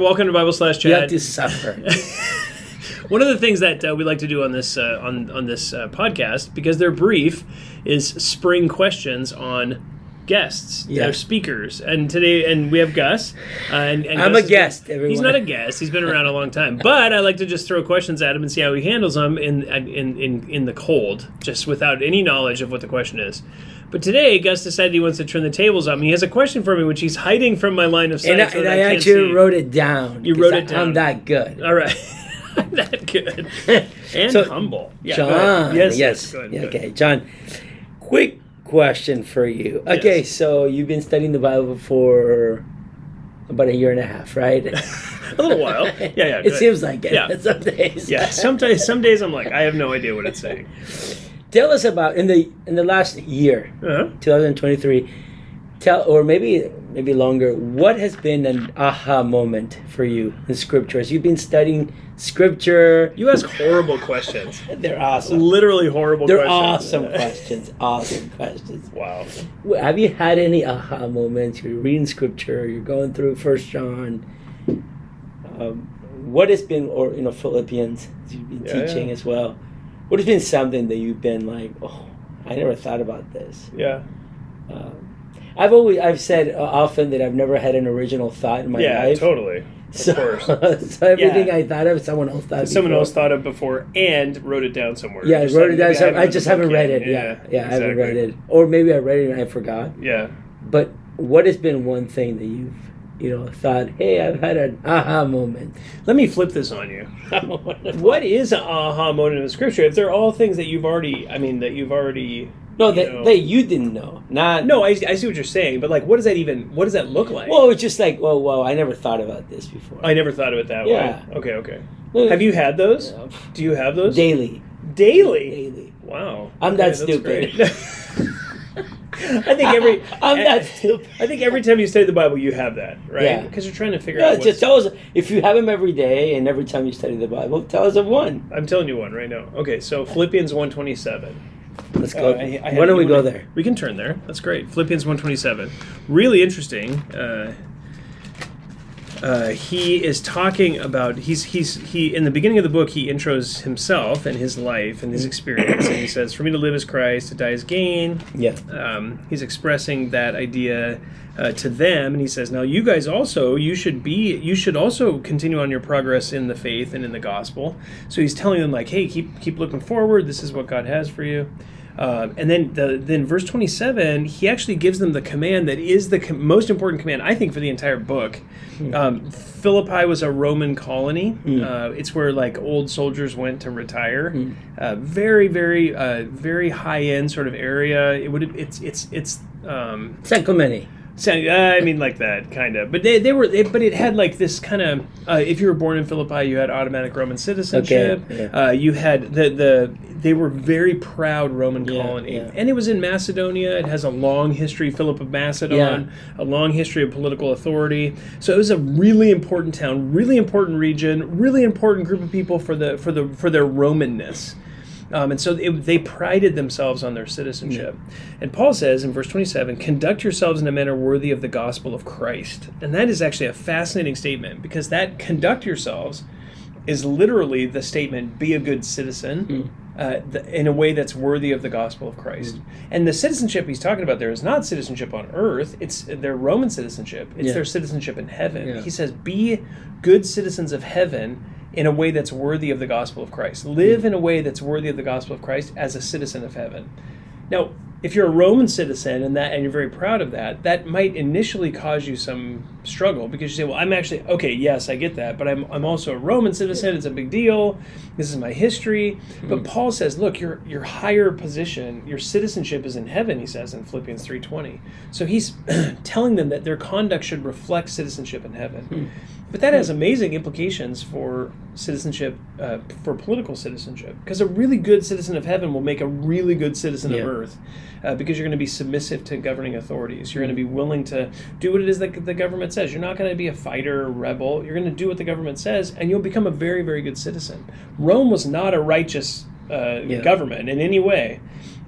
Welcome to Bible slash You have chat. to suffer. One of the things that uh, we like to do on this uh, on on this uh, podcast because they're brief is spring questions on guests, Yeah. their speakers, and today and we have Gus. Uh, and, and I'm Gus a guest, He's everyone. not a guest. He's been around a long time, but I like to just throw questions at him and see how he handles them in in in in the cold, just without any knowledge of what the question is. But today, Gus decided he wants to turn the tables on me. He has a question for me, which he's hiding from my line of sight. and I, so and that I actually see. wrote it down. You wrote I- it down. I'm that good. All right. I'm that good. And So, humble. Yeah. John. Yes, Yes. ahead, Yeah, okay, John. Quick question for you. Okay, Yes. so you've been studying the Bible for about a year and a half, right? A little while. Yeah, yeah. it ahead. seems like it. Yeah. Some days. Yeah, sometimes some days I'm like, I have no idea what it's saying. Tell us about in the in the last year, Uh-huh. 2023. Tell or maybe maybe longer. What has been an aha moment for you in scriptures? You've been studying scripture. You ask horrible questions. They're awesome. Literally horrible They're questions. awesome questions. Awesome questions. Wow. Have you had any aha moments? You're reading scripture. You're going through First John. Um, what has been, or you know, Philippians? You've been Yeah, teaching yeah. as well. What has been something that you've been like, oh, I never thought about this. Yeah. Um, I've always, I've said uh, often that I've never had an original thought in my yeah, life. totally. So, Of course. so everything Yeah. I thought of, someone else thought. Of. Someone before. else thought of before and wrote it down somewhere. Yeah, I Just wrote it down. maybe so I haven't just haven't read it. Yeah, yeah, I haven't read it, or maybe I read it and I forgot. Yeah. But what has been one thing that you've, you know, thought, hey, I've had an aha moment? Let me flip this on you. What is an aha moment in the scripture? If they're all things that you've already, I mean, that you've already. No, you that, know- that you didn't know. Not No, I, I see what you're saying, but like, what does that even? What does that look like? Well, it's just like, well, well, I never thought about this before. I never thought of it that Yeah. way. Okay, okay. Have you had those? Do you have those daily, daily? daily? Wow, I'm Okay, that stupid. great. I think every I'm that stupid. I think every time you study the Bible, you have that, right? Yeah. Because you're trying to figure Yeah, out. just tell us if you have them every day and every time you study the Bible. Tell us of one. I'm telling you one right now. Okay, so Philippians 127. Let's go. Uh, I- I Why don't we go wanna- there? We can turn there. That's great. Philippians 127. Really interesting. Uh, uh, he is talking about he's he's he in the beginning of the book he intros himself and his life and his experience and he says for me to live is Christ to die is gain. Yeah. um, he's expressing that idea uh, to them and he says now you guys also you should be you should also continue on your progress in the faith and in the gospel. So he's telling them like hey keep keep looking forward. This is what god has for you um, and then the then verse 27 he actually gives them the command that is the com- most important command i think for the entire book. Um, philippi was a roman colony. Uh, it's where like old soldiers went to retire. Uh, very very uh, very high end sort of area. It would it's it's it's um, San Clemente. So, uh, I mean, like that, kind of. But they, they were, they, but it had like this kind of. Uh, if you were born in Philippi, you had automatic Roman citizenship. Okay, yeah. Uh, you had the the. They were very proud Roman Yeah, colony, yeah. and it was in Macedonia. It has a long history. Philip of Macedon, a long history of political authority. So it was a really important town, really important region, really important group of people for the for the for their Romanness. Um, and so it, they prided themselves on their citizenship. And Paul says in verse 27 conduct yourselves in a manner worthy of the gospel of Christ. And that is actually a fascinating statement because that conduct yourselves is literally the statement be a good citizen. Uh, the, in a way that's worthy of the gospel of Christ, and the citizenship he's talking about there is not citizenship on earth; it's their Roman citizenship. It's Yeah. their citizenship in heaven. Yeah. He says, "Be good citizens of heaven in a way that's worthy of the gospel of Christ. Live in a way that's worthy of the gospel of Christ as a citizen of heaven. Now, if you're a Roman citizen and that and you're very proud of that, that might initially cause you some struggle because you say, "Well, I'm actually okay, yes, I get that, but I'm I'm also a Roman citizen. It's a big deal. This is my history." But hmm. Paul says, "Look, your your higher position, your citizenship is in heaven," he says in Philippians 3:20. So he's telling them that their conduct should reflect citizenship in heaven. Hmm. But that has amazing implications for citizenship, uh, for political citizenship. Because a really good citizen of heaven will make a really good citizen Yeah. of earth. Uh, because you're going to be submissive to governing authorities. You're going to be willing to do what it is that the government says. You're not going to be a fighter or rebel. You're going to do what the government says, and you'll become a very, very good citizen. Rome was not a righteous uh, Yeah. government in any way.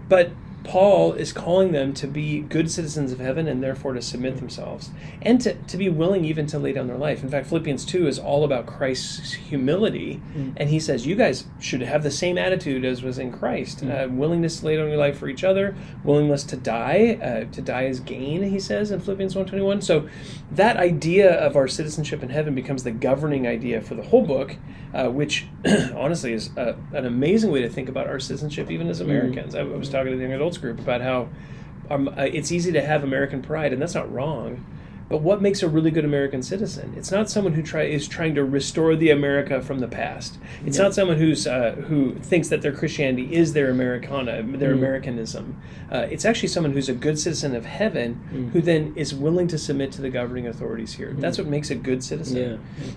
But Paul is calling them to be good citizens of heaven and therefore to submit themselves and to, to be willing even to lay down their life. In fact, Philippians 2 is all about Christ's humility. Mm. And he says, You guys should have the same attitude as was in Christ Mm. uh, willingness to lay down your life for each other, willingness to die. Uh, to die is gain, he says in Philippians 1.21. So that idea of our citizenship in heaven becomes the governing idea for the whole book, uh, which honestly is uh, an amazing way to think about our citizenship even as Americans. I, I was talking to the young adults group about how um, uh, it's easy to have American pride, and that's not wrong. But what makes a really good American citizen? It's not someone who try is trying to restore the America from the past. It's Yeah. not someone who's uh, who thinks that their Christianity is their Americana, their Mm. Americanism. Uh, it's actually someone who's a good citizen of heaven, Mm. who then is willing to submit to the governing authorities here. That's what makes a good citizen Yeah.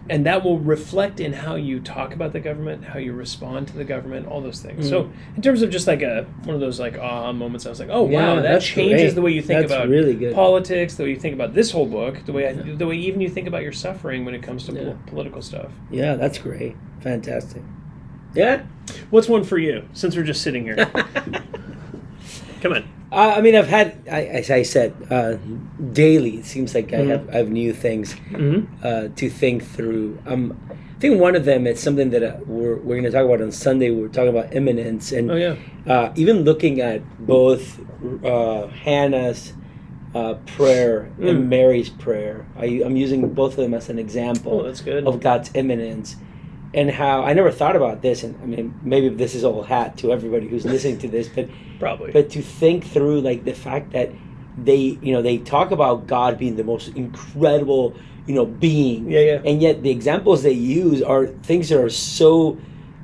and that will reflect in how you talk about the government, how you respond to the government, all those things. Mm. So, in terms of just like a one of those like aha moments, I was like, oh Yeah, wow, that changes great. the way you think That's about really good. politics, the way you think about this whole book, the way I, the way even you think about your suffering when it comes to Yeah. pol- political stuff. Yeah, that's great. Fantastic. Yeah. What's one for you? Since we're just sitting here, come on. Uh, I mean, I've had, I, as I said, uh, daily. It seems like I Mhm. have, I have new things Mm-hmm. uh, to think through. Um, I think one of them is something that uh, we're, we're going to talk about on Sunday. We're talking about immanence, and Oh yeah, uh, even looking at both uh, Hannah's uh, prayer Mm. and Mary's prayer. I, I'm using both of them as an example oh of God's immanence and how I never thought about this. And I mean, maybe this is all hat to everybody who's listening to this, but Probably. but to think through like the fact that they you know they talk about God being the most incredible you know being, yeah, yeah. and yet the examples they use are things that are so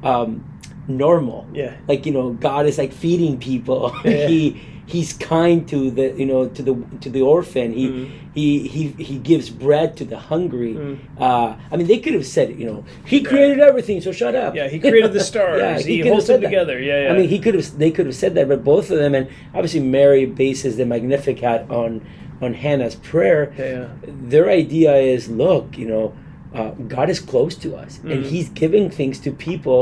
um, normal Yeah. like you know god is like feeding people Yeah. he he's kind to the you know to the to the orphan he Mhm. he, he he gives bread to the hungry Mm. uh i mean they could have said you know he created everything so shut up Yeah, he created the stars. Yeah, he, have holds them that. together. Yeah, yeah. i mean he could have they could have said that but both of them and obviously mary bases the magnificat on on hannah's prayer yeah, yeah. their idea is look you know uh, god is close to us and Mhm. he's giving things to people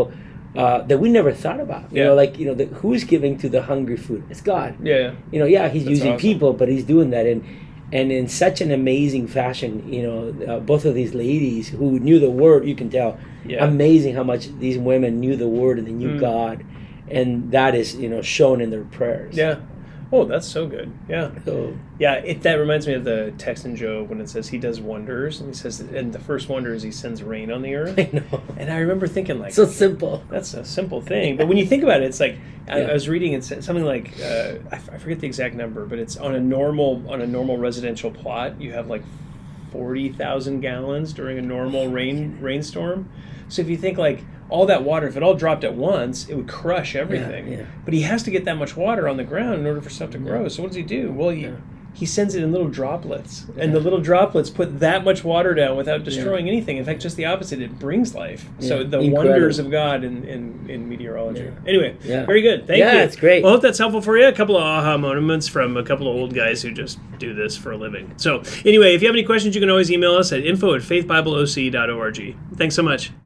uh, that we never thought about you Yeah. know like you know the, who's giving to the hungry food it's god yeah, you know yeah he's That's using awesome. people but he's doing that and and in such an amazing fashion you know uh, both of these ladies who knew the word you can tell Yeah. amazing how much these women knew the word and they knew Mm. god and that is you know shown in their prayers Yeah. Oh, that's so good. Yeah. so Yeah, it, that reminds me of the text in Job when it says he does wonders, and he says, and the first wonder is he sends rain on the earth. i know And I remember thinking, like, so simple that's a simple thing, but when you think about it, it's like I, Yeah. I was reading something like uh, I, f- I forget the exact number, but it's on a normal on a normal residential plot, you have like forty thousand gallons during a normal rain rainstorm. So if you think like all that water, if it all dropped at once, it would crush everything. yeah. But he has to get that much water on the ground in order for stuff to grow. So what does he do? Well, he, Yeah. He sends it in little droplets, and the little droplets put that much water down without destroying anything. In fact, just the opposite. It brings life. So the Incredible. wonders of God in, in, in meteorology. Yeah. Anyway, Yeah. very good. Thank Yeah, you. it's great. Well, I hope that's helpful for you. A couple of aha moments from a couple of old guys who just do this for a living. So anyway, if you have any questions, you can always email us at info at faithbibleoc.org. Thanks so much.